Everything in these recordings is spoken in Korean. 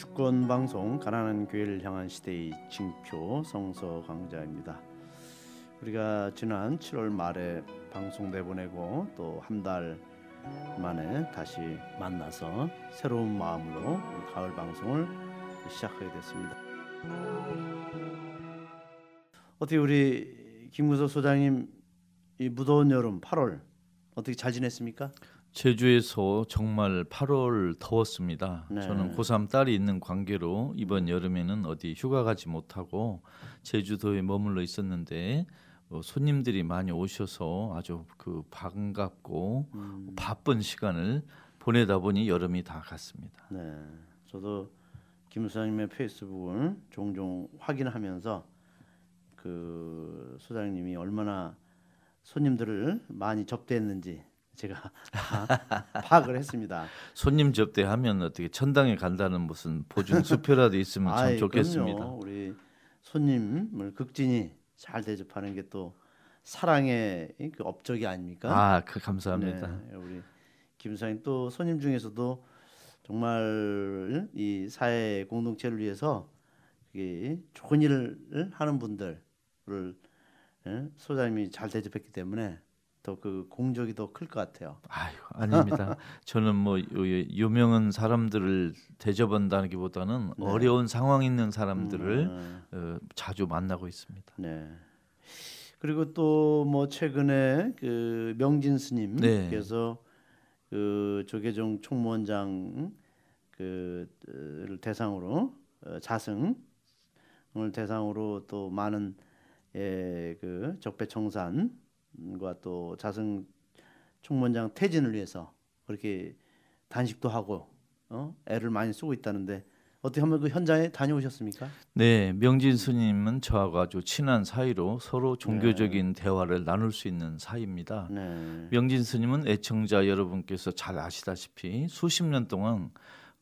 주권 방송 가난한 교회를 향한 시대의 징표 성서 강자입니다. 우리가 지난 7월 말에 방송 내보내고 또 한 달 만에 다시 만나서 새로운 마음으로 가을 방송을 시작하게 됐습니다. 어떻게 우리 김구석 소장님 이 무더운 여름 8월 어떻게 잘 지냈습니까? 제주에서 정말 8월 더웠습니다. 네. 저는 고3 딸이 있는 관계로 이번 여름에는 어디 휴가 가지 못하고 제주도에 머물러 있었는데 어, 손님들이 많이 오셔서 아주 그 반갑고 음, 바쁜 시간을 보내다 보니 여름이 다 갔습니다. 네, 저도 김 소장님의 페이스북을 종종 확인하면서 그 소장님이 얼마나 손님들을 많이 접대했는지 제가 다 파악을 했습니다. 손님 접대하면 어떻게 천당에 간다는 무슨 보증 수표라도 있으면 참 아이, 좋겠습니다. 그럼요. 우리 손님을 극진히 잘 대접하는 게 또 사랑의 그 업적이 아닙니까? 아, 그 감사합니다. 네, 우리 김 소장님 또 손님 중에서도 정말 이 사회 공동체를 위해서 좋은 일을 하는 분들을 예, 소장님이 잘 대접했기 때문에 더 그 공적이 더 클 것 같아요. 아유 아닙니다. 저는 뭐 유- 유명한 사람들을 대접한다기보다는 네. 어려운 상황 있는 사람들을 음, 어, 자주 만나고 있습니다. 네. 그리고 또 뭐 최근에 그 명진 네. 스님께서 그 조계종 총무원장 그를 대상으로 어, 자승을 대상으로 또 많은 예, 그 적폐청산 과또 자승 총무원장 퇴진을 위해서 그렇게 단식도 하고 어? 애를 많이 쓰고 있다는데 어떻게 한번 그 현장에 다녀오셨습니까? 네, 명진 스님은 저하고 아주 친한 사이로 서로 종교적인 대화를 나눌 수 있는 사이입니다. 네. 명진 스님은 애청자 여러분께서 잘 아시다시피 수십 년 동안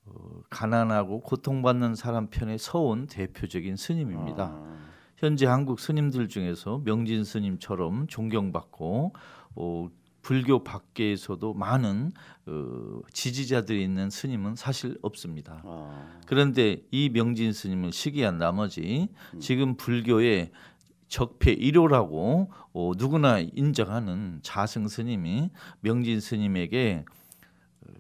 어, 가난하고 고통받는 사람 편에 서온 대표적인 스님입니다. 아, 현재 한국 스님들 중에서 명진 스님처럼 존경받고 어, 불교 밖에서도 많은 어, 지지자들이 있는 스님은 사실 없습니다. 아, 그런데 이 명진 스님을 시기한 나머지 지금 불교의 적폐 1호라고 어, 누구나 인정하는 자승 스님이 명진 스님에게 어,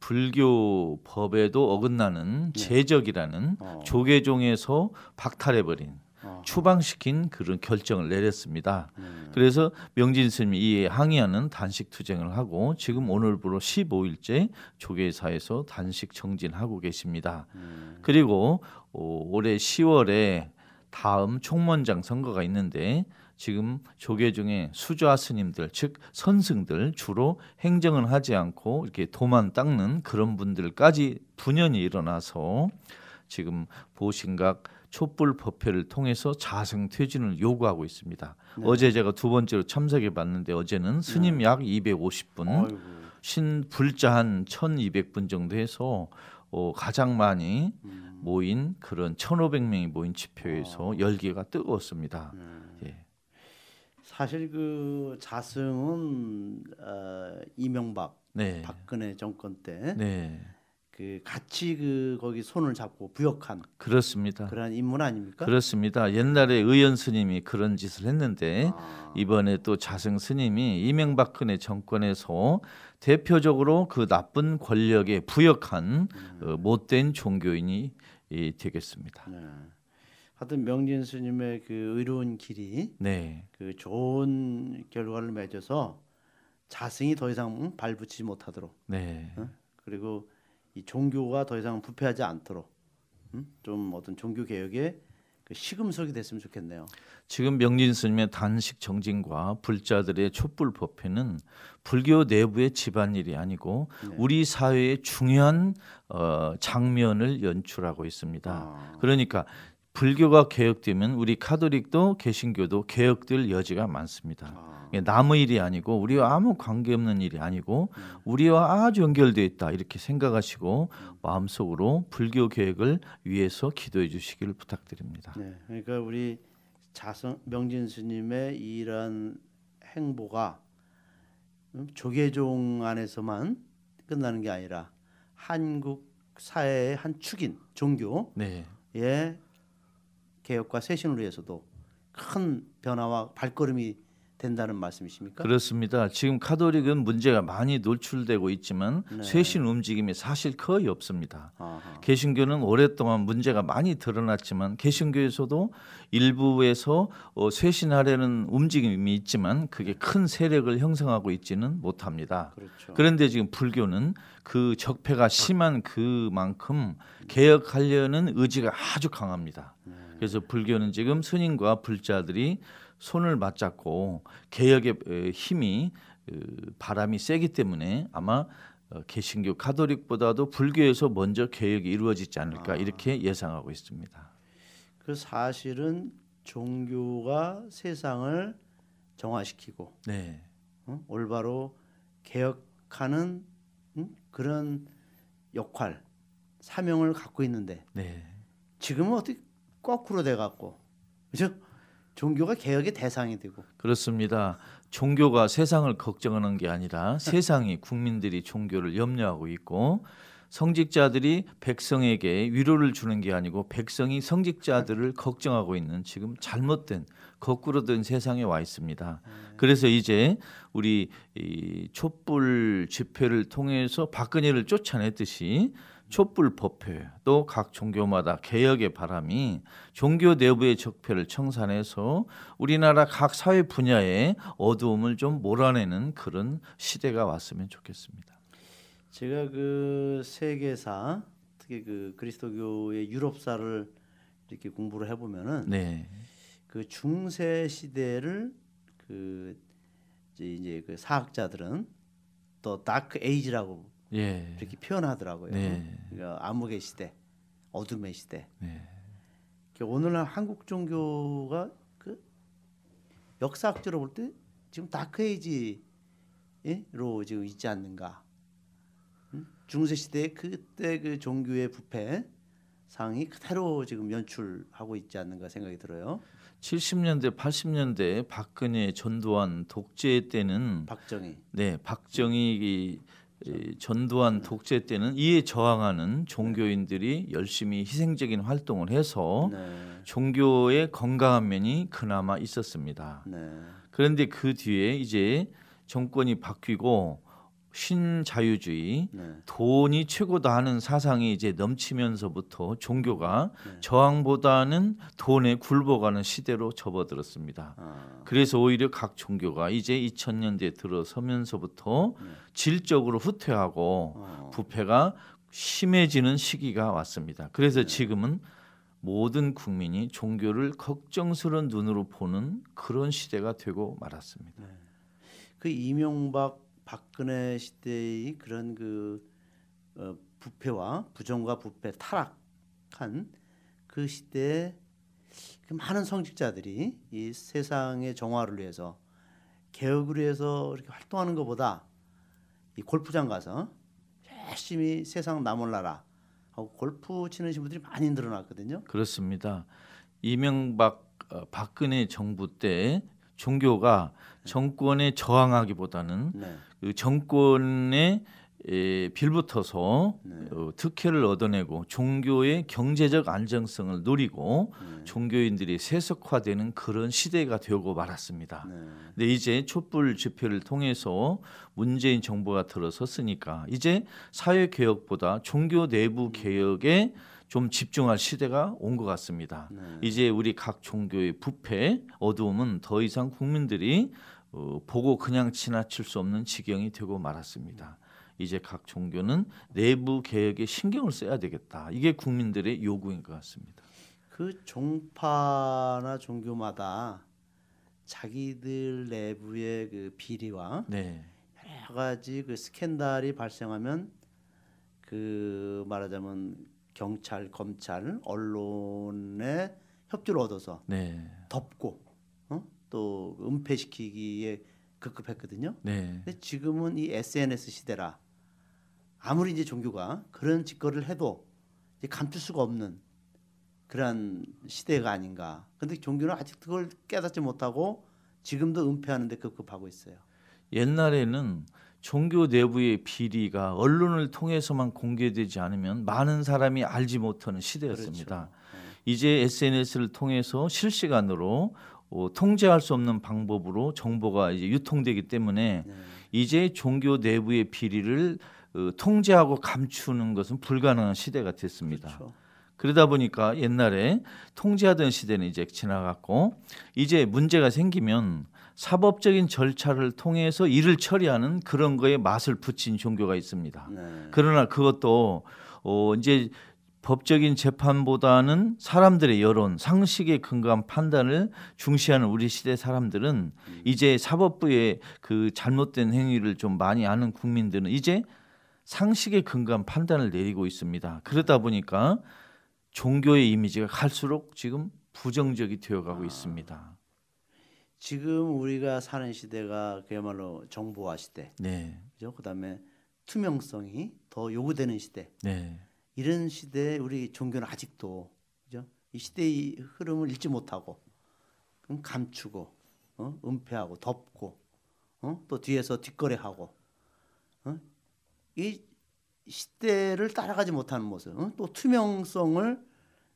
불교 법에도 어긋나는 제적이라는 어. 조계종에서 박탈해버린 어. 추방시킨 그런 결정을 내렸습니다. 음. 그래서 명진 스님이 이에 항의하는 단식 투쟁을 하고 지금 오늘부로 15일째 조계사에서 단식 정진하고 계십니다. 음. 그리고 어, 올해 10월에 다음 총무원장 선거가 있는데 지금 조계 중에 수좌 스님들 즉 선승들 주로 행정을 하지 않고 이렇게 도만 닦는 그런 분들까지 분연이 일어나서 지금 보신각 촛불 법회를 통해서 자승 퇴진을 요구하고 있습니다. 네. 어제 제가 두 번째로 참석해 봤는데 어제는 스님 약 250분, 아이고. 신 불자 한 1,200분 정도 해서 어, 가장 많이 음. 모인 그런 1,500명이 모인 집회에서 열기가 뜨거웠습니다. 음. 예. 사실 그 자승은 어, 이명박 네. 박근혜 정권 때 그 네. 같이 그 거기 손을 잡고 부역한 그렇습니다. 그러한 인물 아닙니까? 그렇습니다. 옛날에 의원 스님이 그런 짓을 했는데 아, 이번에 또 자승 스님이 이명박근혜 정권에서 대표적으로 그 나쁜 권력에 부역한 어, 못된 종교인이 이, 되겠습니다. 네. 하여튼 명진 스님의 그 의로운 길이 네, 그 좋은 결과를 맺어서 자승이 더 이상 발붙이지 못하도록 네, 어? 그리고 이 종교가 더 이상 부패하지 않도록 음? 좀 어떤 종교 개혁의 그 시금석이 됐으면 좋겠네요. 지금 명진 스님의 단식 정진과 불자들의 촛불 법회는 불교 내부의 집안일이 아니고 네. 우리 사회의 중요한 어, 장면을 연출하고 있습니다. 아, 그러니까 불교가 개혁되면 우리 카톨릭도 개신교도 개혁될 여지가 많습니다. 아, 남의 일이 아니고 우리와 아무 관계없는 일이 아니고 우리와 아주 연결되어 있다 이렇게 생각하시고 마음속으로 불교 개혁을 위해서 기도해 주시기를 부탁드립니다. 네, 그러니까 우리 자성 명진 스님의 이러한 행보가 음, 조계종 안에서만 끝나는 게 아니라 한국 사회의 한 축인 종교의 네. 개혁과 쇄신을 위해서도 큰 변화와 발걸음이 된다는 말씀이십니까? 그렇습니다. 지금 카톨릭은 문제가 많이 노출되고 있지만 네. 쇄신 움직임이 사실 거의 없습니다. 아하. 개신교는 오랫동안 문제가 많이 드러났지만 개신교에서도 일부에서 어, 쇄신하려는 움직임이 있지만 그게 큰 세력을 형성하고 있지는 못합니다. 그렇죠. 그런데 지금 불교는 그 적폐가 심한 그만큼 개혁하려는 의지가 아주 강합니다. 네. 그래서 불교는 지금 스님과 불자들이 손을 맞잡고 개혁의 에, 힘이 그, 바람이 세기 때문에 아마 어, 개신교 가톨릭보다도 불교에서 먼저 개혁이 이루어지지 않을까 아. 이렇게 예상하고 있습니다. 그 사실은 종교가 세상을 정화시키고 네, 어? 올바로 개혁하는 음? 그런 역할, 사명을 갖고 있는데 네, 지금은 어떻게 거꾸로 돼 갖고 그죠? 종교가 개혁의 대상이 되고 그렇습니다. 종교가 세상을 걱정하는 게 아니라 세상이 국민들이 종교를 염려하고 있고 성직자들이 백성에게 위로를 주는 게 아니고 백성이 성직자들을 걱정하고 있는 지금 잘못된 거꾸로 된 세상에 와 있습니다. 그래서 이제 우리 이 촛불 집회를 통해서 박근혜를 쫓아냈듯이 촛불 법회 또각 종교마다 개혁의 바람이 종교 내부의 적폐를 청산해서 우리나라 각 사회 분야의 어두움을 좀 몰아내는 그런 시대가 왔으면 좋겠습니다. 제가 그 세계사 특히 그 그리스도교의 유럽사를 이렇게 공부를 해보면은 네, 그 중세 시대를 그 이제 그 사학자들은 또 Dark Age라고 예, 이렇게 표현하더라고요. 네. 그러니까 암흑의 시대, 어둠의 시대. 네, 그러니까 오늘날 한국 종교가 그 역사학적으로 볼 때 지금 다크 에이지로 지금 있지 않는가. 음? 중세 시대 그때 그 종교의 부패 상이 그대로 지금 연출하고 있지 않는가 생각이 들어요. 70년대, 80년대 박근혜 전두환 독재 때는 박정희. 네, 박정희 전두환 독재 때는 이에 저항하는 종교인들이 열심히 희생적인 활동을 해서 네. 종교의 건강한 면이 그나마 있었습니다. 네. 그런데 그 뒤에 이제 정권이 바뀌고 신자유주의 네. 돈이 최고다 하는 사상이 이제 넘치면서부터 종교가 네. 저항보다는 돈에 굴복하는 시대로 접어들었습니다. 아, 그래서 오히려 각 종교가 이제 2000년대 들어서면서부터 네. 질적으로 후퇴하고 어. 부패가 심해지는 시기가 왔습니다. 그래서 네. 지금은 모든 국민이 종교를 걱정스러운 눈으로 보는 그런 시대가 되고 말았습니다. 그 이명박 박근혜 시대의 그런 그 어, 부패와 부정과 부패 타락한 그 시대에 그 많은 성직자들이 이 세상의 정화를 위해서 개혁을 위해서 이렇게 활동하는 것보다 이 골프장 가서 열심히 세상 나몰라라 하고 골프 치는 분들이 많이 늘어났거든요. 그렇습니다. 이명박 어, 박근혜 정부 때 종교가 정권에 저항하기보다는 네. 그 정권에 에, 빌붙어서 네. 어, 특혜를 얻어내고 종교의 경제적 안정성을 노리고 네. 종교인들이 세속화되는 그런 시대가 되고 말았습니다. 네. 근데 이제 촛불 집회를 통해서 문재인 정부가 들어섰으니까 이제 사회 개혁보다 종교 내부 개혁에 좀 집중할 시대가 온 것 같습니다. 네. 이제 우리 각 종교의 부패, 어두움은 더 이상 국민들이 어, 보고 그냥 지나칠 수 없는 지경이 되고 말았습니다. 이제 각 종교는 내부 개혁에 신경을 써야 되겠다. 이게 국민들의 요구인 것 같습니다. 그 종파나 종교마다 자기들 내부의 그 비리와 네, 여러 가지 그 스캔들이 발생하면 그 말하자면 경찰, 검찰, 언론의 협조를 얻어서 네, 덮고 어? 또 은폐시키기에 급급했거든요. 네, 근데 지금은 이 SNS 시대라 아무리 이제 종교가 그런 짓거리를 해도 이제 감출 수가 없는 그러한 시대가 아닌가. 근데 종교는 아직 그걸 깨닫지 못하고 지금도 은폐하는데 급급하고 있어요. 옛날에는 종교 내부의 비리가 언론을 통해서만 공개되지 않으면 많은 사람이 알지 못하는 시대였습니다. 그렇죠. 이제 SNS를 통해서 실시간으로 어, 통제할 수 없는 방법으로 정보가 이제 유통되기 때문에 네. 이제 종교 내부의 비리를 어, 통제하고 감추는 것은 불가능한 시대가 됐습니다. 그렇죠. 그러다 보니까 옛날에 통제하던 시대는 이제 지나갔고 이제 문제가 생기면 사법적인 절차를 통해서 일을 처리하는 그런 거에 맛을 붙인 종교가 있습니다. 네. 그러나 그것도 어 이제 법적인 재판보다는 사람들의 여론, 상식에 근거한 판단을 중시하는 우리 시대 사람들은 이제 사법부의 그 잘못된 행위를 좀 많이 아는 국민들은 이제 상식에 근거한 판단을 내리고 있습니다. 그러다 보니까 종교의 이미지가 갈수록 지금 부정적이 되어가고 있습니다. 지금 우리가 사는 시대가 그야말로 정보화 시대, 네, 그죠? 그다음에 투명성이 더 요구되는 시대. 네, 이런 시대에 우리 종교는 아직도 그죠? 이 시대의 흐름을 읽지 못하고 그럼 감추고 어? 은폐하고 덮고 어? 또 뒤에서 뒷거래하고 어? 이 시대를 따라가지 못하는 모습 어? 또 투명성을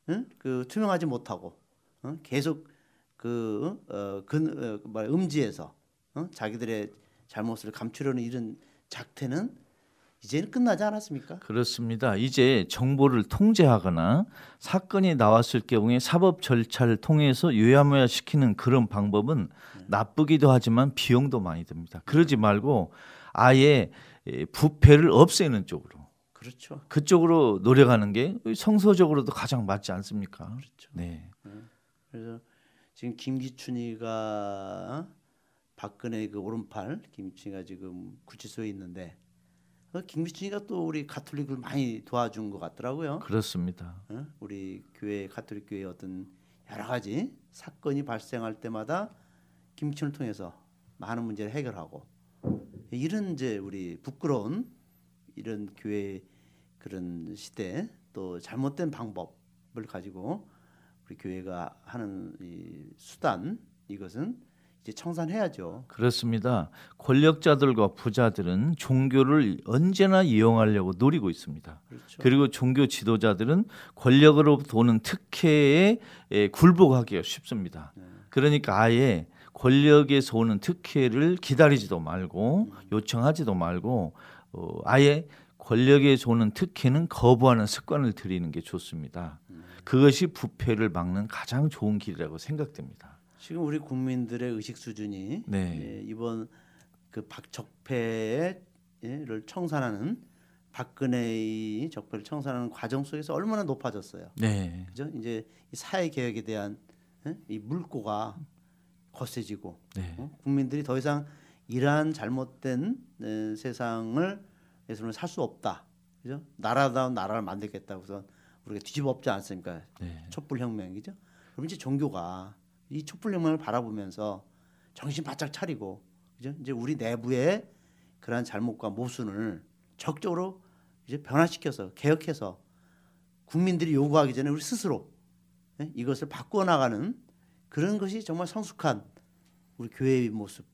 어? 그 투명하지 못하고 어? 계속 그 어, 근, 어, 그 음지에서 어? 자기들의 잘못을 감추려는 이런 작태는 이제는 끝나지 않았습니까? 그렇습니다. 이제 정보를 통제하거나 사건이 나왔을 경우에 사법 절차를 통해서 유야무야 시키는 그런 방법은 나쁘기도 하지만 비용도 많이 듭니다. 그러지 말고 아예 에, 부패를 없애는 쪽으로 그렇죠. 그쪽으로 노력하는 게 성서적으로도 가장 맞지 않습니까? 그렇죠. 네, 그래서 지금 김기춘이가 박근혜 그 오른팔 김기춘이가 지금 구치소에 있는데 그 김기춘이가 또 우리 가톨릭을 많이 도와준 것 같더라고요. 그렇습니다. 어? 우리 교회 가톨릭 교회 어떤 여러 가지 사건이 발생할 때마다 김기춘을 통해서 많은 문제를 해결하고 이런 이제 우리 부끄러운 이런 교회 그런 시대 또 잘못된 방법을 가지고 우리 교회가 하는 이 수단 이것은 이제 청산해야죠. 그렇습니다. 권력자들과 부자들은 종교를 언제나 이용하려고 노리고 있습니다. 그렇죠. 그리고 종교 지도자들은 권력으로부터 오는 특혜에 에, 굴복하기가 쉽습니다. 네. 그러니까 아예 권력에서 오는 특혜를 기다리지도 말고 요청하지도 말고 어, 아예 권력에서 오는 특혜는 거부하는 습관을 들이는 게 좋습니다. 그것이 부패를 막는 가장 좋은 길이라고 생각됩니다. 지금 우리 국민들의 의식 수준이 네. 예, 이번 그 박적폐를 청산하는 박근혜의 적폐를 청산하는 과정 속에서 얼마나 높아졌어요. 네, 그죠? 이제 이 사회 개혁에 대한 예? 이 물꼬가 거세지고 네, 어? 국민들이 더 이상 이러한 잘못된 에, 세상을 에서는 살 수 없다. 그죠? 나라다운 나라를 만들겠다고 해서 우리가 뒤집어 엎지 않습니까? 네. 촛불 혁명이죠. 그럼 이제 종교가 이 촛불 혁명을 바라보면서 정신 바짝 차리고 그죠? 이제 우리 내부의 그러한 잘못과 모순을 적극적으로 이제 변화시켜서 개혁해서 국민들이 요구하기 전에 우리 스스로 예? 이것을 바꾸어 나가는 그런 것이 정말 성숙한 우리 교회의 모습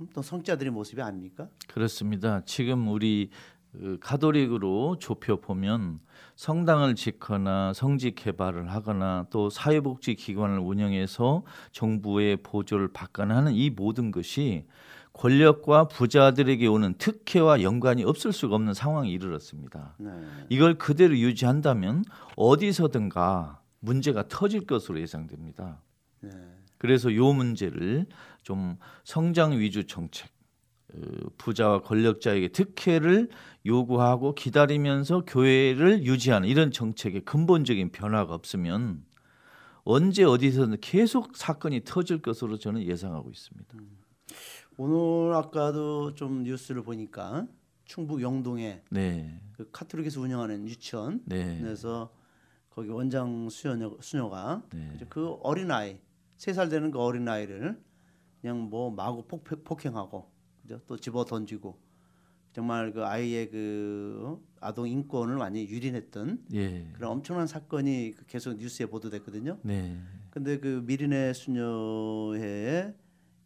음, 또 성자들의 모습이 아닙니까? 그렇습니다. 지금 우리 그 가톨릭으로 좁혀 보면 성당을 짓거나 성직 개발을 하거나 또 사회복지 기관을 운영해서 정부의 보조를 받거나 하는 이 모든 것이 권력과 부자들에게 오는 특혜와 연관이 없을 수가 없는 상황에 이르렀습니다. 네. 이걸 그대로 유지한다면 어디서든가 문제가 터질 것으로 예상됩니다. 네. 그래서 요 문제를 좀 성장 위주 정책, 어, 부자와 권력자에게 특혜를 요구하고 기다리면서 교회를 유지하는 이런 정책에 근본적인 변화가 없으면 언제 어디서든 계속 사건이 터질 것으로 저는 예상하고 있습니다. 오늘 아까도 좀 뉴스를 보니까 충북 영동에 네, 그 카톨릭에서 운영하는 유치원 네, 에서 거기 원장 수녀 수녀가 네. 그 어린 아이 세 살 되는 그 어린 아이를 그냥 뭐 마구 폭, 폭행하고 그죠 또 집어 던지고 정말 그 아이의 그 어? 아동 인권을 많이 유린했던 예, 그런 엄청난 사건이 그 계속 뉴스에 보도됐거든요. 네, 근데 그 미리네 수녀회의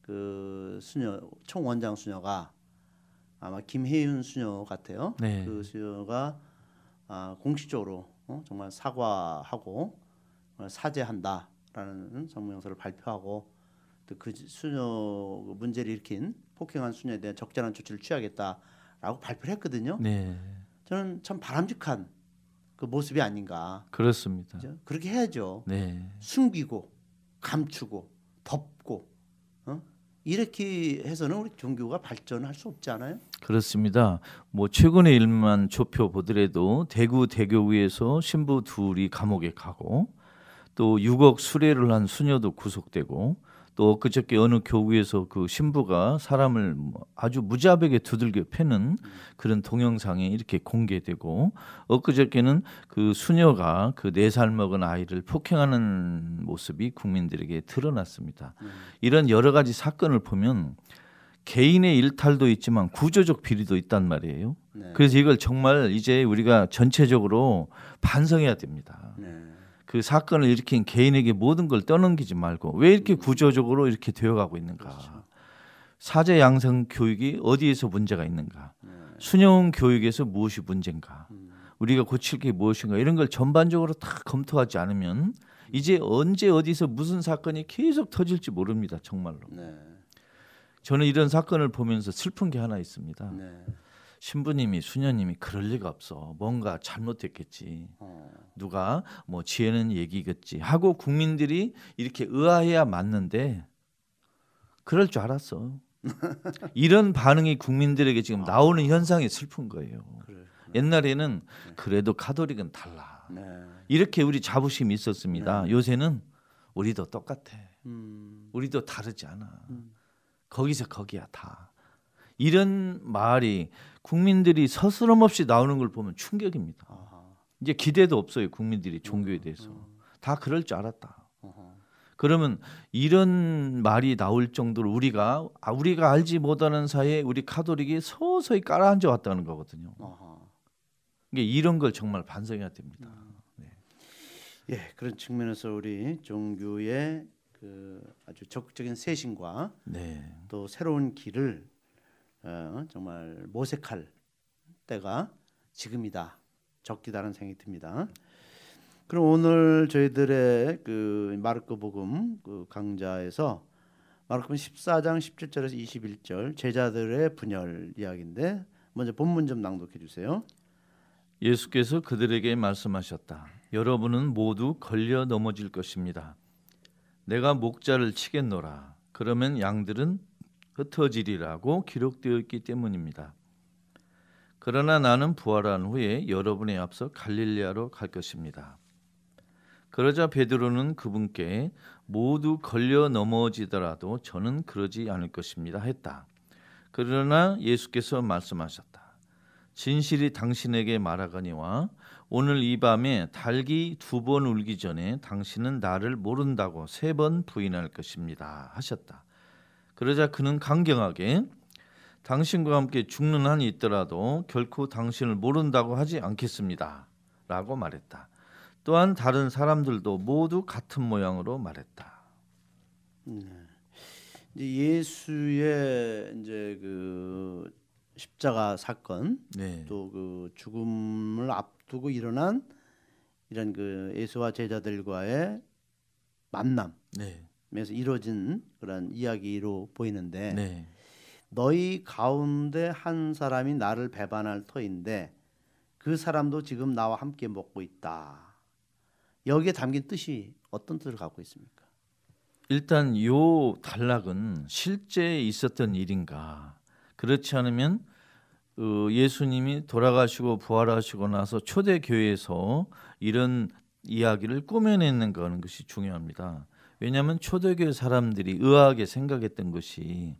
그 수녀 총원장 수녀가 아마 김혜윤 수녀 같아요. 네. 그 수녀가 아, 공식적으로 어, 정말 사과하고 어, 사죄한다라는 성명서를 발표하고 또 그 수녀 그 문제를 일으킨 폭행한 수녀에 대한 적절한 조치를 취하겠다라고 발표를 했거든요. 네. 저는 참 바람직한 그 모습이 아닌가. 그렇습니다. 그죠? 그렇게 해야죠. 네. 숨기고 감추고 덮고 어? 이렇게 해서는 우리 종교가 발전할 수 없지 않아요? 그렇습니다. 뭐 최근의 일만 좁혀 보더라도 대구 대교구에서 신부 둘이 감옥에 가고 또 6억 수뢰를 한 수녀도 구속되고 또 그저께 어느 교구에서 그 신부가 사람을 뭐 아주 무자백에 두들겨 패는 그런 동영상이 이렇게 공개되고 엊그저께는 그 수녀가 그 네 살 먹은 아이를 폭행하는 모습이 국민들에게 드러났습니다. 이런 여러 가지 사건을 보면 개인의 일탈도 있지만 구조적 비리도 있단 말이에요. 네. 그래서 이걸 정말 이제 우리가 전체적으로 반성해야 됩니다. 네. 그 사건을 일으킨 개인에게 모든 걸 떠넘기지 말고 왜 이렇게 구조적으로 이렇게 되어가고 있는가? 그렇죠. 사제 양성 교육이 어디에서 문제가 있는가? 네. 수녀원 교육에서 무엇이 문제인가? 음. 우리가 고칠 게 무엇인가? 이런 걸 전반적으로 다 검토하지 않으면 이제 언제 어디서 무슨 사건이 계속 터질지 모릅니다. 정말로. 네. 저는 이런 사건을 보면서 슬픈 게 하나 있습니다. 네. 신부님이 수녀님이 그럴 리가 없어. 뭔가 잘못했겠지. 어. 누가 뭐 지혜는 얘기겠지 하고 국민들이 이렇게 의아해야 맞는데 그럴 줄 알았어. 이런 반응이 국민들에게 지금 나오는 현상이 슬픈 거예요. 그래. 옛날에는 그래도 카톨릭은 달라. 네. 이렇게 우리 자부심이 있었습니다. 요새는 우리도 똑같아. 음. 우리도 다르지 않아. 음. 거기서 거기야 다. 이런 말이 국민들이 서스럼 없이 나오는 걸 보면 충격입니다. 아하. 이제 기대도 없어요. 국민들이 종교에 대해서. 다 그럴 줄 알았다. 그러면 이런 말이 나올 정도로 우리가 아, 우리가 알지 못하는 사이에 우리 카톨릭이 서서히 깔아앉아 왔다는 거거든요. 이게 이런 걸 정말 반성해야 됩니다. 예, 그런 측면에서 우리 종교의 그 아주 적극적인 쇄신과 네. 또 새로운 길을 어, 정말 모색할 때가 지금이다. 적기다라는 생각이 듭니다. 그럼 오늘 저희들의 그 마르코 복음 그 강좌에서 마르코 14장 17절에서 21절 제자들의 분열 이야기인데 먼저 본문 좀 낭독해 주세요. 예수께서 그들에게 말씀하셨다. 여러분은 모두 걸려 넘어질 것입니다. 내가 목자를 치겠노라. 그러면 양들은 흩어지리라고 기록되어 있기 때문입니다. 그러나 나는 부활한 후에 여러분에 앞서 갈릴리아로 갈 것입니다. 그러자 베드로는 그분께 모두 걸려 넘어지더라도 저는 그러지 않을 것입니다 했다. 그러나 예수께서 말씀하셨다. 진실이 당신에게 말하거니와 오늘 이 밤에 닭이 두번 울기 전에 당신은 나를 모른다고 세 번 부인할 것입니다 하셨다. 그러자 그는 강경하게 당신과 함께 죽는 한이 있더라도 결코 당신을 모른다고 하지 않겠습니다. 라고 말했다. 또한 다른 사람들도 모두 같은 모양으로 말했다. 이제 예수의 이제 그 십자가 사건 네. 또그 죽음을 앞두고 일어난 이런 그 예수와 제자들과의 만남 네. 이루어진 그런 이야기로 보이는데 네. 너희 가운데 한 사람이 나를 배반할 터인데 그 사람도 지금 나와 함께 먹고 있다. 여기에 담긴 뜻이 어떤 뜻을 갖고 있습니까? 일단 요 단락은 실제 있었던 일인가? 그렇지 않으면 어, 예수님이 돌아가시고 부활하시고 나서 초대 교회에서 이런 이야기를 꾸며내는 거는 것이 중요합니다. 왜냐하면 초대교회 사람들이 의아하게 생각했던 것이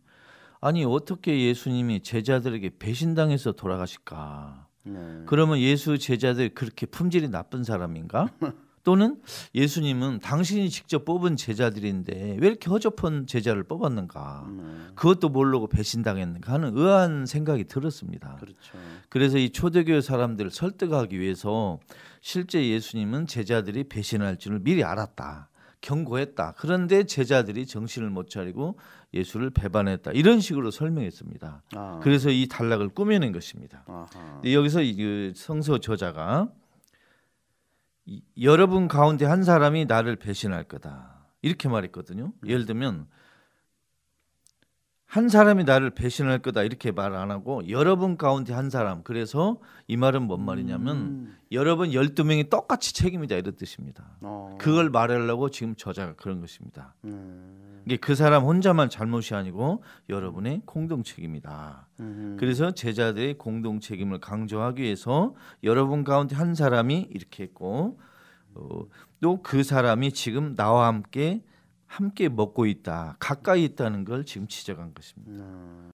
아니 어떻게 예수님이 제자들에게 배신당해서 돌아가실까? 네. 그러면 예수 제자들이 그렇게 품질이 나쁜 사람인가? 또는 예수님은 당신이 직접 뽑은 제자들인데 왜 이렇게 허접한 제자를 뽑았는가? 음, 그것도 모르고 배신당했는가 하는 의아한 생각이 들었습니다. 그렇죠. 그래서 이 초대교회 사람들을 설득하기 위해서 실제 예수님은 제자들이 배신할 줄을 미리 알았다. 경고했다. 그런데 제자들이 정신을 못 차리고 예수를 배반했다. 이런 식으로 설명했습니다. 아. 그래서 이 단락을 꾸며낸 것입니다. 아하. 여기서 이그 성서 저자가 이- 여러분 가운데 한 사람이 나를 배신할 거다 이렇게 말했거든요. 예를 들면 한 사람이 나를 배신할 거다 이렇게 말 안 하고 여러분 가운데 한 사람 그래서 이 말은 뭔 말이냐면 음. 여러분 12명이 똑같이 책임이다 이런 뜻입니다. 어. 그걸 말하려고 지금 저자가 그런 것입니다. 음. 이게 그 사람 혼자만 잘못이 아니고 여러분의 공동 책임이다. 음. 그래서 제자들의 공동 책임을 강조하기 위해서 여러분 가운데 한 사람이 이렇게 했고 어, 또그 사람이 지금 나와 함께 함께 먹고 있다, 가까이 있다는 걸 지금 지적한 것입니다. 음.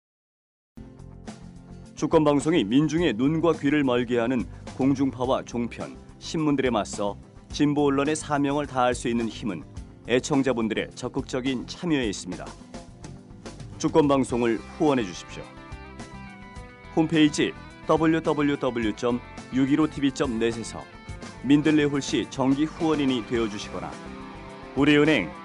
주권 방송이 민중의 눈과 귀를 멀게 하는 공중파와 종편, 신문들에 맞서 진보 언론의 사명을 다할 수 있는 힘은 애청자분들의 적극적인 참여에 있습니다. 주권 방송을 후원해 주십시오. 홈페이지 www.615tv.net에서 민들레 홀씨 정기 후원인이 되어 주시거나 우리은행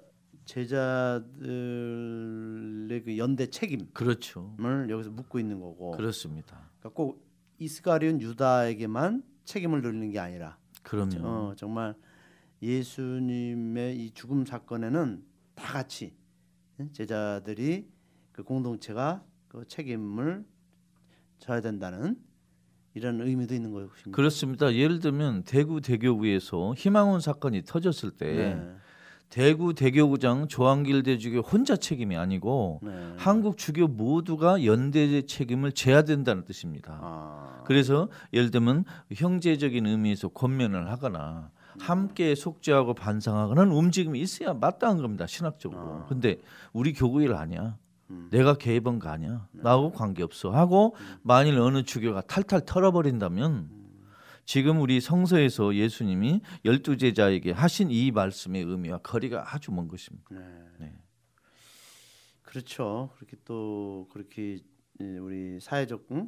제자들의 그 연대 책임을 그렇죠. 여기서 묻고 있는 거고. 그렇습니다. 그러니까 꼭 이스카리온 유다에게만 책임을 돌리는 게 아니라 그럼요. 어, 정말 예수님의 이 죽음 사건에는 다 같이 예, 제자들이 그 공동체가 그 책임을 져야 된다는 이런 의미도 있는 것입니다. 그렇습니다. 예를 들면 대구 대교구에서 희망원 사건이 터졌을 때 네. 대구 대교구장 조한길 대주교 혼자 책임이 아니고 네. 한국 주교 모두가 연대 책임을 져야 된다는 뜻입니다. 아, 그래서 예를 들면 형제적인 의미에서 권면을 하거나 함께 속죄하고 반성하거나 움직임이 있어야 마땅한 겁니다 신학적으로. 아. 근데 우리 교구 일 아니야. 음. 내가 개입한 거 아니야. 나하고 관계 없어. 하고 만일 어느 주교가 탈탈 털어버린다면 지금 우리 성서에서 예수님이 열두 제자에게 하신 이 말씀의 의미와 거리가 아주 먼 것입니다. 네. 네. 그렇죠. 그렇게 또 그렇게 예, 우리 사회적 응?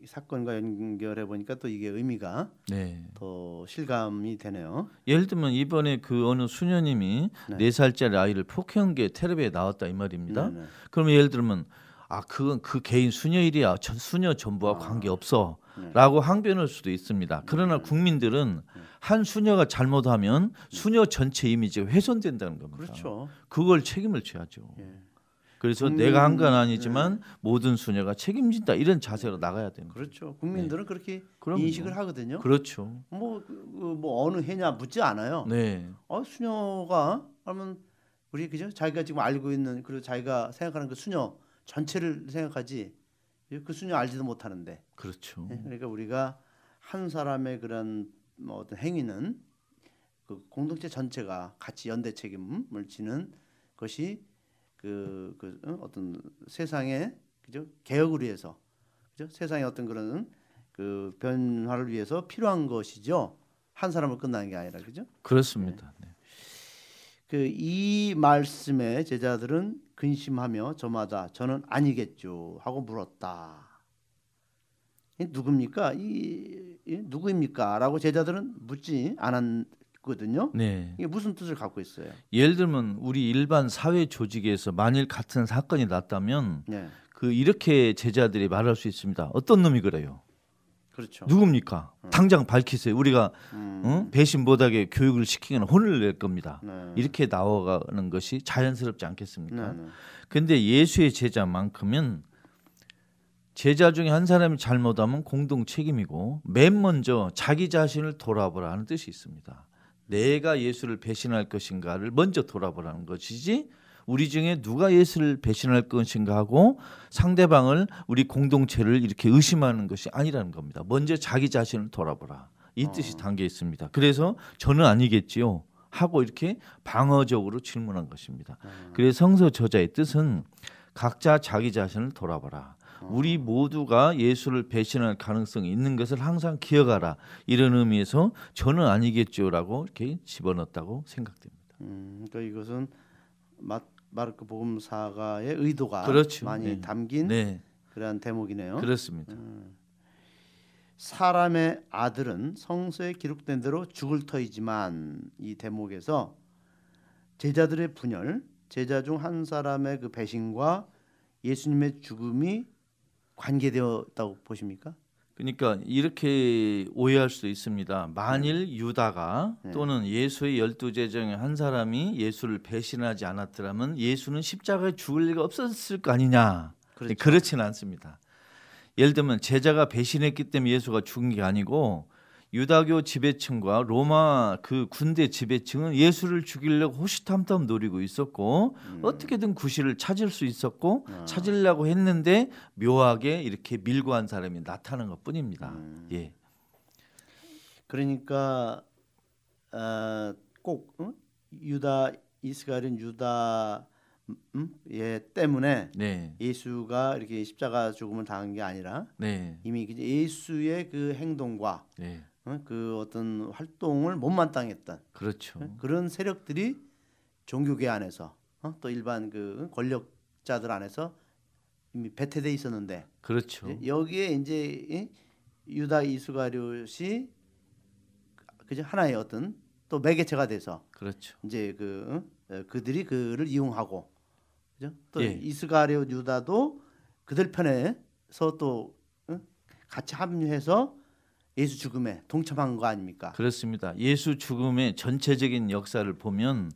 이 사건과 연결해 보니까 또 이게 의미가 네. 더 실감이 되네요. 예를 들면 이번에 그 어느 수녀님이 네. 네 살짜리 아이를 폭행한 게 텔레비에 나왔다 이 말입니다. 네, 네. 그러면 예를 들면 아 그건 그 개인 수녀 일이야. 전 수녀 전부와 아. 관계 네. 없어 라고 항변할 수도 있습니다. 그러나 국민들은 한 수녀가 잘못하면 수녀 전체 이미지가 훼손된다는 겁니다. 그렇죠. 그걸 책임을 져야죠. 예. 그래서 국민- 내가 한 건 아니지만 모든 수녀가 책임진다 이런 자세로 나가야 되는 거죠. 그렇죠. 국민들은 그렇게 네. 그럼요. 인식을 하거든요. 그렇죠. 뭐, 그, 그, 뭐 어느 해냐 묻지 않아요. 네. 어 수녀가 그러면 우리 그죠? 자기가 지금 알고 있는 그리고 자기가 생각하는 그 수녀 전체를 생각하지 그 수녀 알지도 못하는데 그렇죠. 예, 그러니까 우리가 한 사람의 그런 뭐 어떤 행위는 그 공동체 전체가 같이 연대 책임을 지는 것이 그, 그 어, 어떤 세상의 그죠 개혁을 위해서 그죠 세상의 어떤 그런 그 변화를 위해서 필요한 것이죠 한 사람을 끝나는 게 아니라 그죠 그렇습니다. 네. 그이 말씀에 제자들은 근심하며 저마다 저는 아니겠죠 하고 물었다. 이 누굽니까? 이, 이 누구입니까?라고 제자들은 묻지 않았거든요. 네. 이게 무슨 뜻을 갖고 있어요? 예를 들면 우리 일반 사회 조직에서 만일 같은 사건이 났다면 네, 그 이렇게 제자들이 말할 수 있습니다. 어떤 놈이 그래요? 그렇죠. 누굽니까? 당장 밝히세요. 우리가 음, 어? 배신 못하게 교육을 시키거나 혼을 낼 겁니다. 네. 이렇게 나와가는 것이 자연스럽지 않겠습니까? 네, 네. 근데 예수의 제자만큼은 제자 중에 한 사람이 잘못하면 공동 책임이고 맨 먼저 자기 자신을 돌아보라 하는 뜻이 있습니다. 내가 예수를 배신할 것인가를 먼저 돌아보라는 것이지 우리 중에 누가 예수를 배신할 것인가 하고 상대방을 우리 공동체를 이렇게 의심하는 것이 아니라는 겁니다. 먼저 자기 자신을 돌아보라. 이 뜻이 담겨 있습니다. 그래서 저는 아니겠지요. 하고 이렇게 방어적으로 질문한 것입니다. 음. 그래서 성서 저자의 뜻은 각자 자기 자신을 돌아봐라. 우리 모두가 예수를 배신할 가능성이 있는 것을 항상 기억하라. 이런 의미에서 저는 아니겠죠라고 이렇게 집어넣었다고 생각됩니다. 음, 그러니까 이것은 마, 마르크 복음사가의 의도가 그렇죠. 많이 네. 담긴 네, 그러한 대목이네요. 그렇습니다. 사람의 아들은 성서에 기록된 대로 죽을 터이지만 이 대목에서 제자들의 분열, 제자 중 한 사람의 그 배신과 예수님의 죽음이 관계되었다고 보십니까? 그러니까 이렇게 오해할 수 있습니다. 만일 유다가 네. 또는 예수의 열두 중에 한 사람이 예수를 배신하지 않았더라면 예수는 십자가에 죽을 리가 없었을 거 아니냐. 그렇죠. 그렇지는 않습니다. 예를 들면 제자가 배신했기 때문에 예수가 죽은 게 아니고 유다교 지배층과 로마 그 군대 지배층은 예수를 죽이려고 호시탐탐 노리고 있었고 어떻게든 구실을 찾을 수 있었고 아. 찾으려고 했는데 묘하게 이렇게 밀고 한 사람이 나타난 것뿐입니다. 음. 예, 그러니까 어, 꼭 어? 유다 이스라엘은 유다 음? 예 때문에 네, 예수가 이렇게 십자가 죽음을 당한 게 아니라 네, 이미 그 예수의 그 행동과 네, 어? 그 어떤 활동을 못마땅했던 그렇죠. 어? 그런 세력들이 종교계 안에서 어? 또 일반 그 권력자들 안에서 이미 배태돼 있었는데 그렇죠. 여기에 이제 이 유다 이스가리옷이 그저 하나의 어떤 또 매개체가 돼서 그렇죠. 이제 그 어, 그들이 그를 이용하고 그죠? 또 예. 이스가리옷 유다도 그들 편에서 또 어? 같이 합류해서 예수 죽음에 동참한 거 아닙니까? 그렇습니다. 예수 죽음의 전체적인 역사를 보면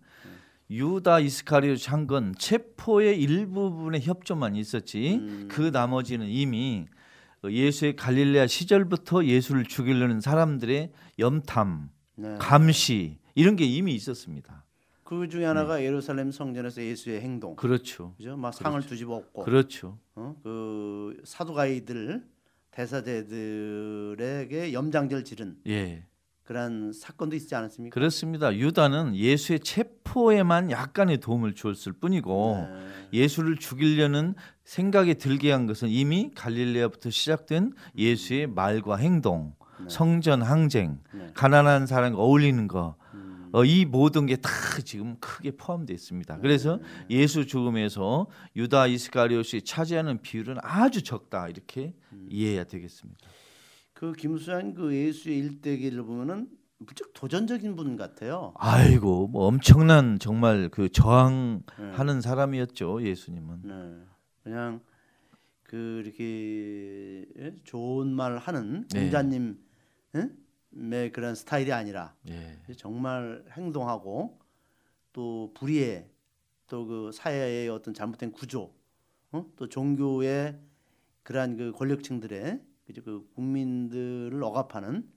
유다 이스카리ot 한건 체포의 일부분의 협조만 있었지 음. 그 나머지는 이미 예수의 갈릴레아 시절부터 예수를 죽이려는 사람들의 염탐, 네. 감시 이런 게 이미 있었습니다. 그 중에 하나가 예루살렘 성전에서 예수의 행동, 그렇죠. 그죠? 막 상을 뒤집어 엎고, 그렇죠. 어? 그 사두가이들 대사제들에게 염장절 지른 예. 그런 사건도 있지 않았습니까? 그렇습니다. 유다는 예수의 체포에만 약간의 도움을 주었을 뿐이고 네. 예수를 죽이려는 생각이 들게 한 것은 이미 갈릴레아부터 시작된 예수의 말과 행동, 네. 성전 항쟁, 네. 가난한 사람과 어울리는 거, 음. 어, 이 모든 게 다 지금 크게 포함되어 있습니다. 그래서 네. 예수 죽음에서 유다 이스카리ot이 차지하는 비율은 아주 적다 이렇게 음. 이해해야 되겠습니다. 그 김수환 그 예수의 일대기를 보면은 무척 도전적인 분 같아요. 아이고 뭐 엄청난 정말 그 저항하는 네. 사람이었죠 예수님은. 네. 그냥 그 이렇게 예? 좋은 말 하는 네. 공자님 의 그런 스타일이 아니라 예. 정말 행동하고 또 불의에 또 그 사회의 어떤 잘못된 구조, 어? 또 종교의 그러한 그 권력층들의 그죠 그 국민들을 억압하는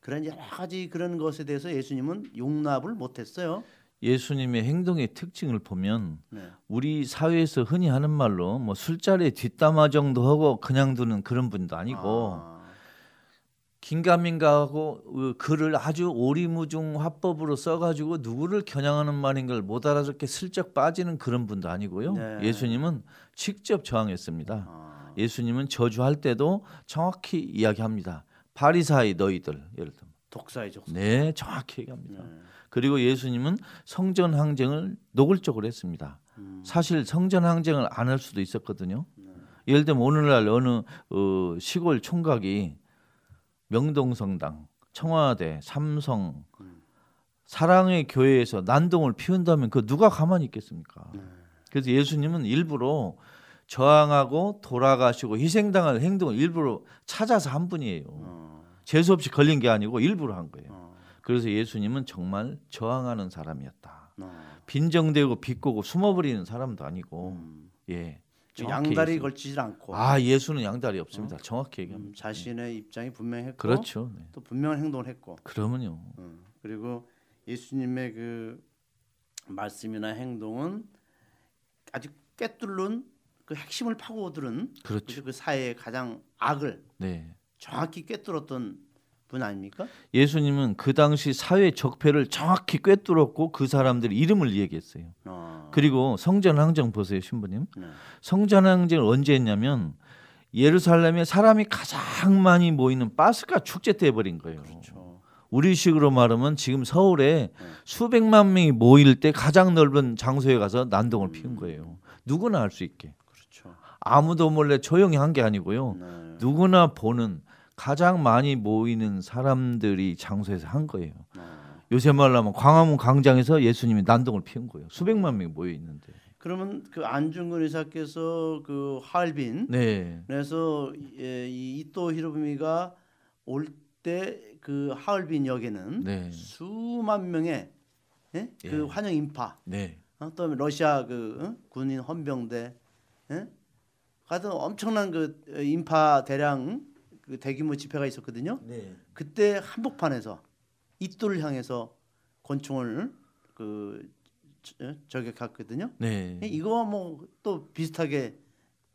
그런 여러 가지 그런 것에 대해서 예수님은 용납을 못했어요. 예수님의 행동의 특징을 보면 네. 우리 사회에서 흔히 하는 말로 뭐 술자리에 뒷담화 정도 하고 그냥 두는 그런 분도 아니고 아, 긴가민가하고 그 글을 아주 오리무중 화법으로 써가지고 누구를 겨냥하는 말인 걸 못 알아듣게 슬쩍 빠지는 그런 분도 아니고요. 네. 예수님은 직접 저항했습니다. 아, 예수님은 저주할 때도 정확히 이야기합니다. 바리사이 너희들 예를 들면 독사이죠. 네 정확히 얘기합니다. 네. 그리고 예수님은 성전 항쟁을 노골적으로 했습니다. 음, 사실 성전 항쟁을 안 할 수도 있었거든요. 예를 들면 오늘날 어느 어, 시골 총각이 명동성당, 청와대, 삼성, 사랑의 교회에서 난동을 피운다면 그 누가 가만히 있겠습니까? 그래서 예수님은 일부러 저항하고 돌아가시고 희생당할 행동을 일부러 찾아서 한 분이에요. 어, 재수 없이 걸린 게 아니고 일부러 한 거예요. 어, 그래서 예수님은 정말 저항하는 사람이었다. 어. 빈정대고 비꼬고 숨어버리는 사람도 아니고 음. 예. 양다리 얘기했습니다. 걸치질 않고 아 예수는 양다리 없습니다. 정확히 얘기합니다. 음, 자신의 입장이 분명했고 그렇죠. 네. 또 분명한 행동을 했고 그러면요. 음, 그리고 예수님의 그 말씀이나 행동은 아주 꿰뚫는 그 핵심을 파고드는 그렇죠. 그 사회의 가장 악을 네. 정확히 꿰뚫었던 분 아닙니까? 예수님은 그 당시 사회 적폐를 정확히 꿰뚫었고 그 사람들의 이름을 얘기했어요. 어. 그리고 성전항쟁 보세요, 신부님. 네. 성전항쟁을 언제 했냐면 예루살렘에 사람이 가장 많이 모이는 파스카 축제 때 해버린 거예요. 그렇죠. 우리식으로 말하면 지금 서울에 네. 수백만 명이 모일 때 가장 넓은 장소에 가서 난동을 음. 피운 거예요. 누구나 할수 있게. 그렇죠. 아무도 몰래 조용히 한 게 아니고요. 네. 누구나 보는 가장 많이 모이는 사람들이 장소에서 한 거예요. 어. 요새 말로 하면 광화문 광장에서 예수님이 난동을 피운 거예요. 수백만 명이 모여 있는데. 그러면 그 안중근 의사께서 그 하얼빈 네. 그래서 예, 이 이토 히로부미가 올 때 그 하얼빈 역에는 네. 수만 명의 예? 그 예. 환영 인파 네. 어? 또 러시아 그 어? 군인 헌병대 예? 같은 엄청난 그 어, 인파 대량 그 대규모 집회가 있었거든요. 네. 그때 한복판에서 이토를 향해서 권총을 그 저- 저격했거든요. 네. 이거와 뭐 또 비슷하게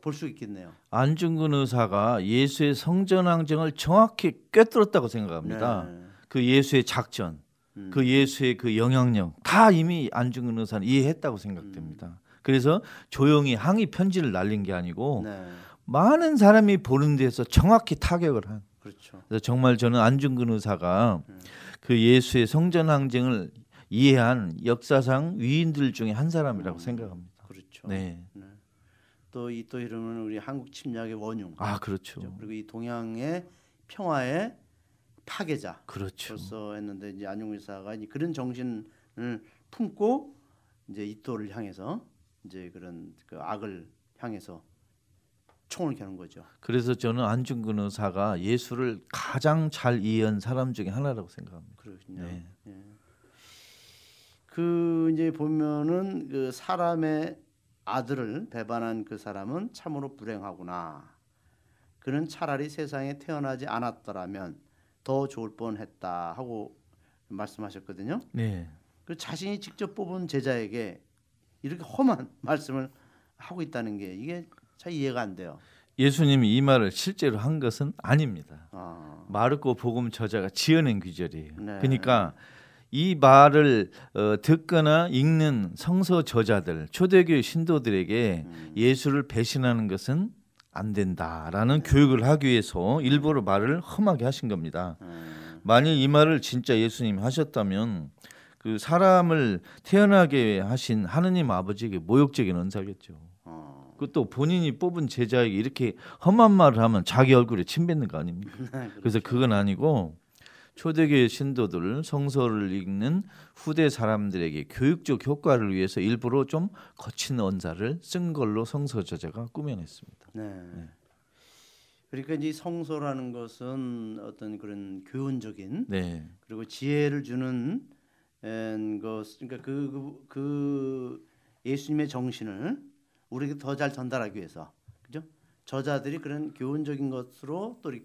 볼 수 있겠네요. 안중근 의사가 예수의 성전항쟁을 정확히 꿰뚫었다고 생각합니다. 네. 그 예수의 작전, 음. 그 예수의 그 영향력 다 이미 안중근 의사는 이해했다고 생각됩니다. 그래서 조용히 항의 편지를 날린 게 아니고 네, 많은 사람이 보는 데서 정확히 타격을 한. 그렇죠. 그래서 정말 저는 안중근 의사가 음. 그 예수의 성전 항쟁을 이해한 역사상 위인들 중에 한 사람이라고 음. 생각합니다. 그렇죠. 네. 또이또 이름은 우리 한국 침략의 원흉. 아 그렇죠. 그렇죠. 그리고 이 동양의 평화의 파괴자. 그렇죠. 벌써 했는데 이제 안용 의사가 이제 그런 정신을 품고 이제 이토를 향해서 이제 그런 그 악을 향해서 총을 겨눈 거죠. 그래서 저는 안중근 의사가 예수를 가장 잘 이해한 사람 중에 하나라고 생각합니다. 그렇군요. 네. 예. 그 이제 보면은 그 사람의 아들을 배반한 그 사람은 참으로 불행하구나. 그는 차라리 세상에 태어나지 않았더라면 더 좋을 뻔했다 하고 말씀하셨거든요. 네. 그 자신이 직접 뽑은 제자에게 이렇게 험한 말씀을 하고 있다는 게 이게 잘 이해가 안 돼요. 예수님이 이 말을 실제로 한 것은 아닙니다. 아, 마르코 복음 저자가 지어낸 귀절이에요. 네. 그러니까 이 말을 어, 듣거나 읽는 성서 저자들, 초대교회 신도들에게 음, 예수를 배신하는 것은 안 된다라는 교육을 하기 위해서 일부러 말을 험하게 하신 겁니다. 음, 만일 이 말을 진짜 예수님이 하셨다면 그 사람을 태어나게 하신 하느님 아버지에게 모욕적인 은사겠죠. 어, 그것도 본인이 뽑은 제자에게 이렇게 험한 말을 하면 자기 얼굴에 침 뱉는 거 아닙니까? 네, 그래서 그건 아니고 초대교회 신도들 성서를 읽는 후대 사람들에게 교육적 효과를 위해서 일부러 좀 거친 언사를 쓴 걸로 성서 저자가 꾸며냈습니다. 네. 그러니까 이제 성소라는 것은 어떤 그런 교훈적인 네, 그리고 지혜를 주는 엔, 것 그러니까 그, 그, 그 예수님의 정신을 우리에게 더 잘 전달하기 위해서 그죠? 저자들이 그런 교훈적인 것으로 또 이렇게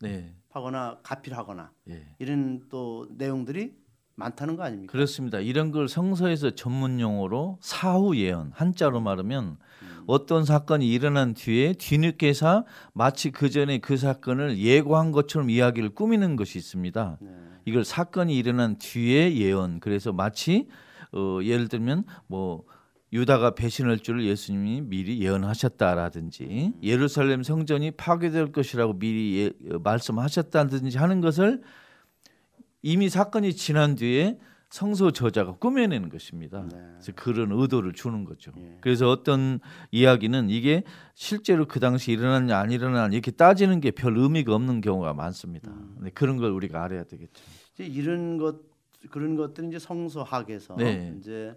네, 편집하거나 가필하거나 예. 이런 또 내용들이 많다는 거 아닙니까? 그렇습니다. 이런 걸 성서에서 전문 용어로 사후 예언 한자로 말하면 음. 어떤 사건이 일어난 뒤에 뒤늦게서 마치 그 전에 그 사건을 예고한 것처럼 이야기를 꾸미는 것이 있습니다. 네. 이걸 사건이 일어난 뒤에 예언. 그래서 마치 어, 예를 들면 뭐 유다가 배신할 줄을 예수님이 미리 예언하셨다라든지 예루살렘 성전이 파괴될 것이라고 미리 예, 어, 말씀하셨다든지 하는 것을 이미 사건이 지난 뒤에 성서 저자가 꾸며내는 것입니다. 네. 그래서 그런 의도를 주는 거죠. 예. 그래서 어떤 이야기는 이게 실제로 그 당시 일어났냐 안 일어났냐 이렇게 따지는 게 별 의미가 없는 경우가 많습니다. 음. 네, 그런 걸 우리가 알아야 되겠죠. 이제 이런 것 그런 것들이 이제 성서학에서 네. 이제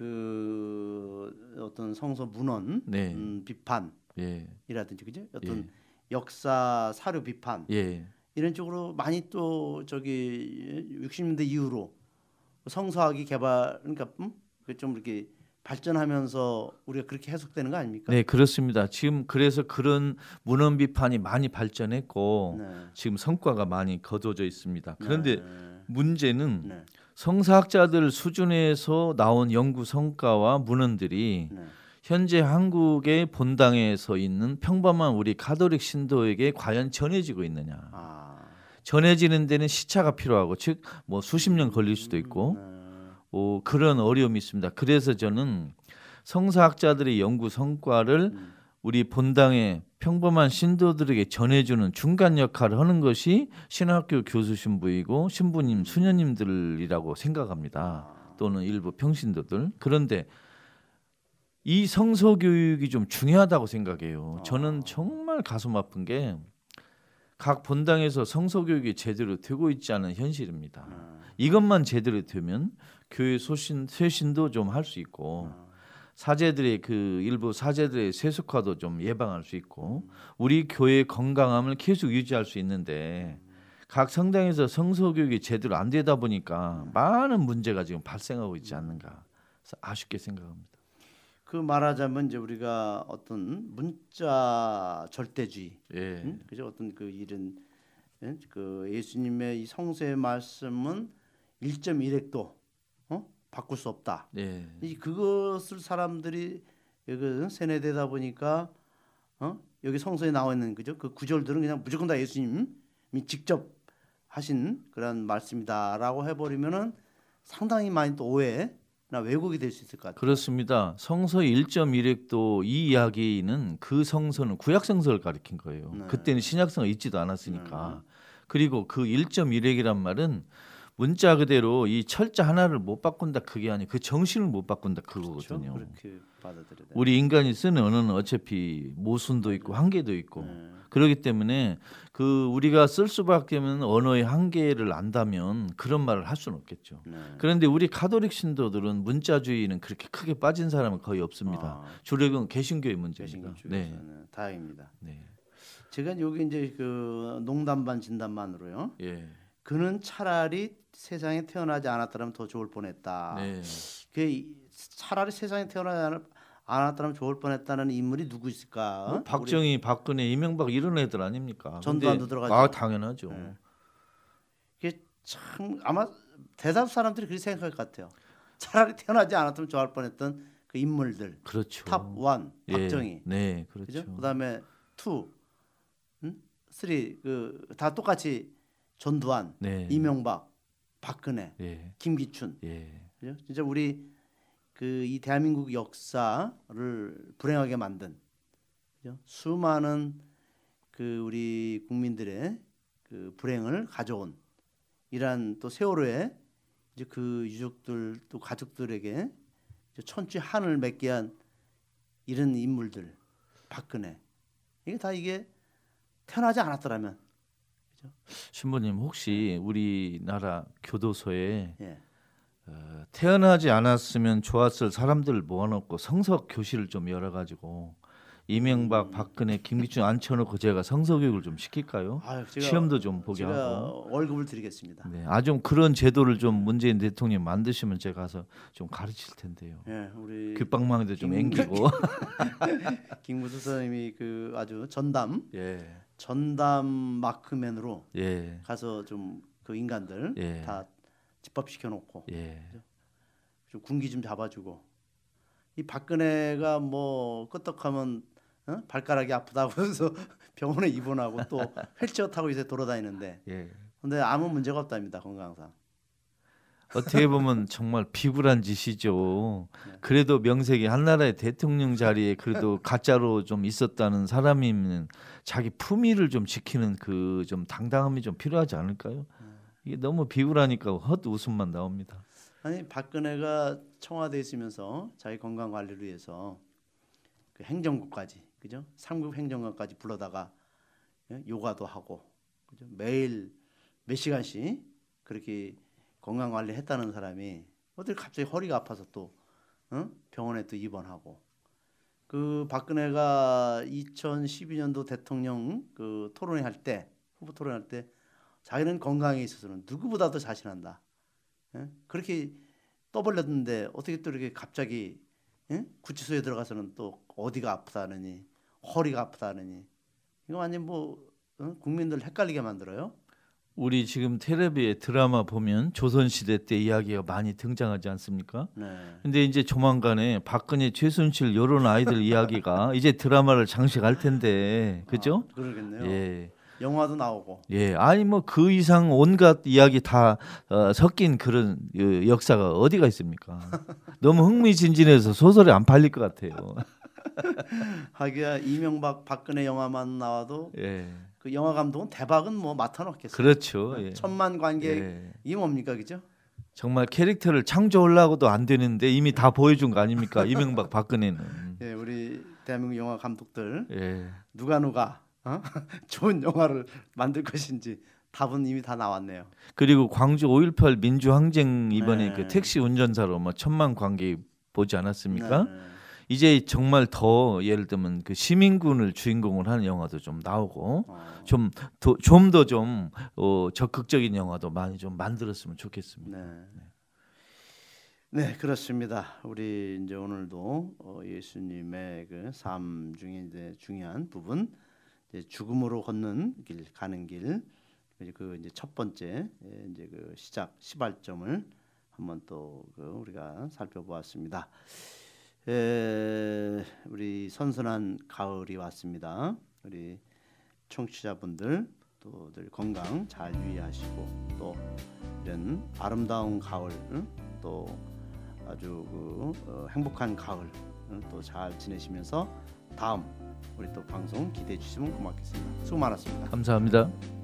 그 어떤 성서 문헌 네. 음, 비판 예. 이라든지 그죠? 어떤 예. 역사 사료 비판 예. 이런 쪽으로 많이 또 저기 60년대 이후로 성서학이 개발 그러니까 음? 그좀 이렇게 발전하면서 우리가 그렇게 해석되는 거 아닙니까? 네, 그렇습니다. 지금 그래서 그런 문헌 비판이 많이 발전했고 네. 지금 성과가 많이 거둬져 있습니다. 그런데 네. 문제는 네. 성사학자들 수준에서 나온 연구 성과와 문헌들이 네. 현재 한국의 본당에 서 있는 평범한 우리 가톨릭 신도에게 과연 전해지고 있느냐? 아. 전해지는 데는 시차가 필요하고 즉 뭐 수십 년 걸릴 수도 있고 네. 뭐 그런 어려움이 있습니다. 그래서 저는 성사학자들의 연구 성과를 음. 우리 본당의 평범한 신도들에게 전해주는 중간 역할을 하는 것이 신학교 교수 신부이고 신부님 수녀님들이라고 생각합니다. 아, 또는 일부 평신도들. 그런데 이 성서 교육이 좀 중요하다고 생각해요. 저는 정말 가슴 아픈 게 각 본당에서 성서 교육이 제대로 되고 있지 않은 현실입니다. 아, 이것만 제대로 되면 교회 소신 쇄신도 좀 할 수 있고 아. 사제들의 그 일부 사제들의 세속화도 좀 예방할 수 있고 우리 교회의 건강함을 계속 유지할 수 있는데 각 성당에서 성서 교육이 제대로 안 되다 보니까 많은 문제가 지금 발생하고 있지 않는가 아쉽게 생각합니다. 그 말하자면 이제 우리가 어떤 문자 절대주의, 예. 응? 그죠? 어떤 그 예? 그 예수님의 이 성서의 말씀은 1.1획도 어? 바꿀 수 없다. 예. 이 그것을 사람들이 여기 세뇌되다 보니까 어? 여기 성서에 나와 있는 그죠? 그 구절들은 그냥 무조건 다 예수님이 직접 하신 그런 말씀이다라고 해버리면은 상당히 많이 또 오해나 왜곡이 될 수 있을 것 같아요. 그렇습니다. 성서 1.1핵도 이 이야기는 그 성서는 구약 성서를 가리킨 거예요. 네. 그때는 신약 성서 있지도 않았으니까. 그리고 그 1.1핵이란 말은 문자 그대로 이 철자 하나를 못 바꾼다 그게 아니고 그 정신을 못 바꾼다 그거거든요. 그렇죠? 그렇게 받아들여야 돼. 우리 인간이 쓰는 언어는 어차피 모순도 있고 한계도 있고 네. 그렇기 때문에 그 우리가 쓸 수밖에 없는 언어의 한계를 안다면 그런 말을 할 수는 없겠죠. 네. 그런데 우리 가톨릭 신도들은 문자주의는 그렇게 크게 빠진 사람은 거의 없습니다. 아, 주력은 개신교의 문제입니다. 네. 다행입니다. 네. 제가 여기 이제 그 농담 반 진담 반으로요. 예. 그는 차라리 세상에 태어나지 않았더라면 더 좋을 뻔했다. 네. 그 이- 차라리 세상에 태어나지 않- 않았더라면 좋을 뻔했다는 인물이 누구 있을까? 뭐 박정희, 박근혜, 이명박 이런 애들 아닙니까? 전두환도 들어가죠. 아, 당연하죠. 네. 이게 참 아마 대다수 사람들이 그렇게 생각할 것 같아요. 차라리 태어나지 않았으면 좋을 뻔했던 그 인물들 그렇죠. top one 예. 박정희 네, 그죠? 그렇죠. 그다음에 two, 음? three 그다 똑같이 전두환, 네. 이명박, 박근혜, 예. 김기춘, 예. 그죠? 진짜 우리 그 이 대한민국 역사를 불행하게 만든 그죠? 수많은 그 우리 국민들의 그 불행을 가져온 이러한 또 세월호에 이제 그 유족들 또 가족들에게 천추 한을 맺게 한 이런 인물들 박근혜 이게 다 이게 태어나지 않았더라면 신부님 혹시 우리나라 교도소에 예. 어, 태어나지 않았으면 좋았을 사람들을 모아놓고 성서 교실을 좀 열어가지고 이명박, 음. 박근혜, 김기춘 앉혀놓고 제가 성서 교육을 좀 시킬까요? 아유, 제가 시험도 좀 보게 하고. 월급을 드리겠습니다. 네, 아좀 그런 제도를 좀 문재인 대통령 이 만드시면 제가 가서 좀 가르칠 텐데요. 예, 우리 귓방망이도 좀 김- 앵기고. 김구수 선생님이 그 아주 전담 예, 전담 마크맨으로 예, 가서 좀 그 인간들 예. 다 집합시켜 놓고 예. 좀 군기 좀 잡아주고 이 박근혜가 뭐 끄떡하면 어? 발가락이 아프다고 해서 병원에 입원하고 또 휠체어 타고 이제 돌아다니는데 예. 근데 아무 문제가 없답니다 건강상 어떻게 보면 정말 비굴한 짓이죠. 네. 그래도 명색이 한나라의 대통령 자리에 그래도 가짜로 좀 있었다는 사람이면 자기 품위를 좀 지키는 그 좀 당당함이 좀 필요하지 않을까요? 이게 너무 비굴하니까 헛 웃음만 나옵니다. 아니 박근혜가 청와대에 있으면서 자기 건강 관리를 위해서 그 행정국까지 그죠? 삼국 행정관까지 불러다가 예? 요가도 하고 그죠? 매일 몇 시간씩 그렇게 건강 관리 했다는 사람이 어떻게 갑자기 허리가 아파서 또 어? 병원에 또 입원하고 그 박근혜가 2012년도 대통령 그 토론회 할 때 후보 토론회 할 때 자기는 건강에 있어서는 누구보다도 자신한다. 예? 그렇게 떠벌렸는데 어떻게 또 이렇게 갑자기 예? 구치소에 들어가서는 또 어디가 아프다느니 허리가 아프다느니 이거 완전 뭐 어? 국민들 헷갈리게 만들어요. 우리 지금 텔레비에 드라마 보면 조선시대 때 이야기가 많이 등장하지 않습니까? 네. 근데 이제 조만간에 박근혜, 최순실 요런 아이들 이야기가 이제 드라마를 장식할 텐데, 그죠? 아, 그러겠네요. 예. 영화도 나오고 예, 아니 뭐 그 이상 온갖 이야기 다 어, 섞인 그런 어, 역사가 어디가 있습니까? 너무 흥미진진해서 소설이 안 팔릴 것 같아요. 하기야 이명박 박근혜 영화만 나와도 예, 그 영화 감독은 대박은 뭐 맡아놓겠어요. 그렇죠. 예. 천만 관객이 예. 뭡니까 그죠? 정말 캐릭터를 창조하려고도 안 되는데 이미 다 보여준 거 아닙니까? 이명박 박근혜는. 예, 우리 대한민국 영화 감독들 예. 누가 누가 어? 좋은 영화를 만들 것인지 답은 이미 다 나왔네요. 그리고 광주 5.18 민주항쟁 이번에 네. 그 택시 운전사로 뭐 천만 관객 보지 않았습니까? 네, 네. 이제 정말 더 예를 들면 그 시민군을 주인공으로 하는 영화도 좀 나오고 어, 좀좀더 좀 어, 적극적인 영화도 많이 좀 만들었으면 좋겠습니다. 네. 네 그렇습니다. 우리 이제 오늘도 어, 예수님의 그 삶 중에 이제 중요한 부분 이제 죽음으로 걷는 길 가는 길 그 이제 첫 번째 예, 이제 그 시작 시발점을 한번 또 그 우리가 살펴보았습니다. 에, 우리 선선한 가을이 왔습니다. 우리 청취자분들 또 늘 건강 잘 유의하시고 또 이런 아름다운 가을 응? 또 아주 그 어, 행복한 가을 또잘 지내시면서 다음 우리 또 방송 기대해 주시면 고맙겠습니다. 수고 많았습니다. 감사합니다.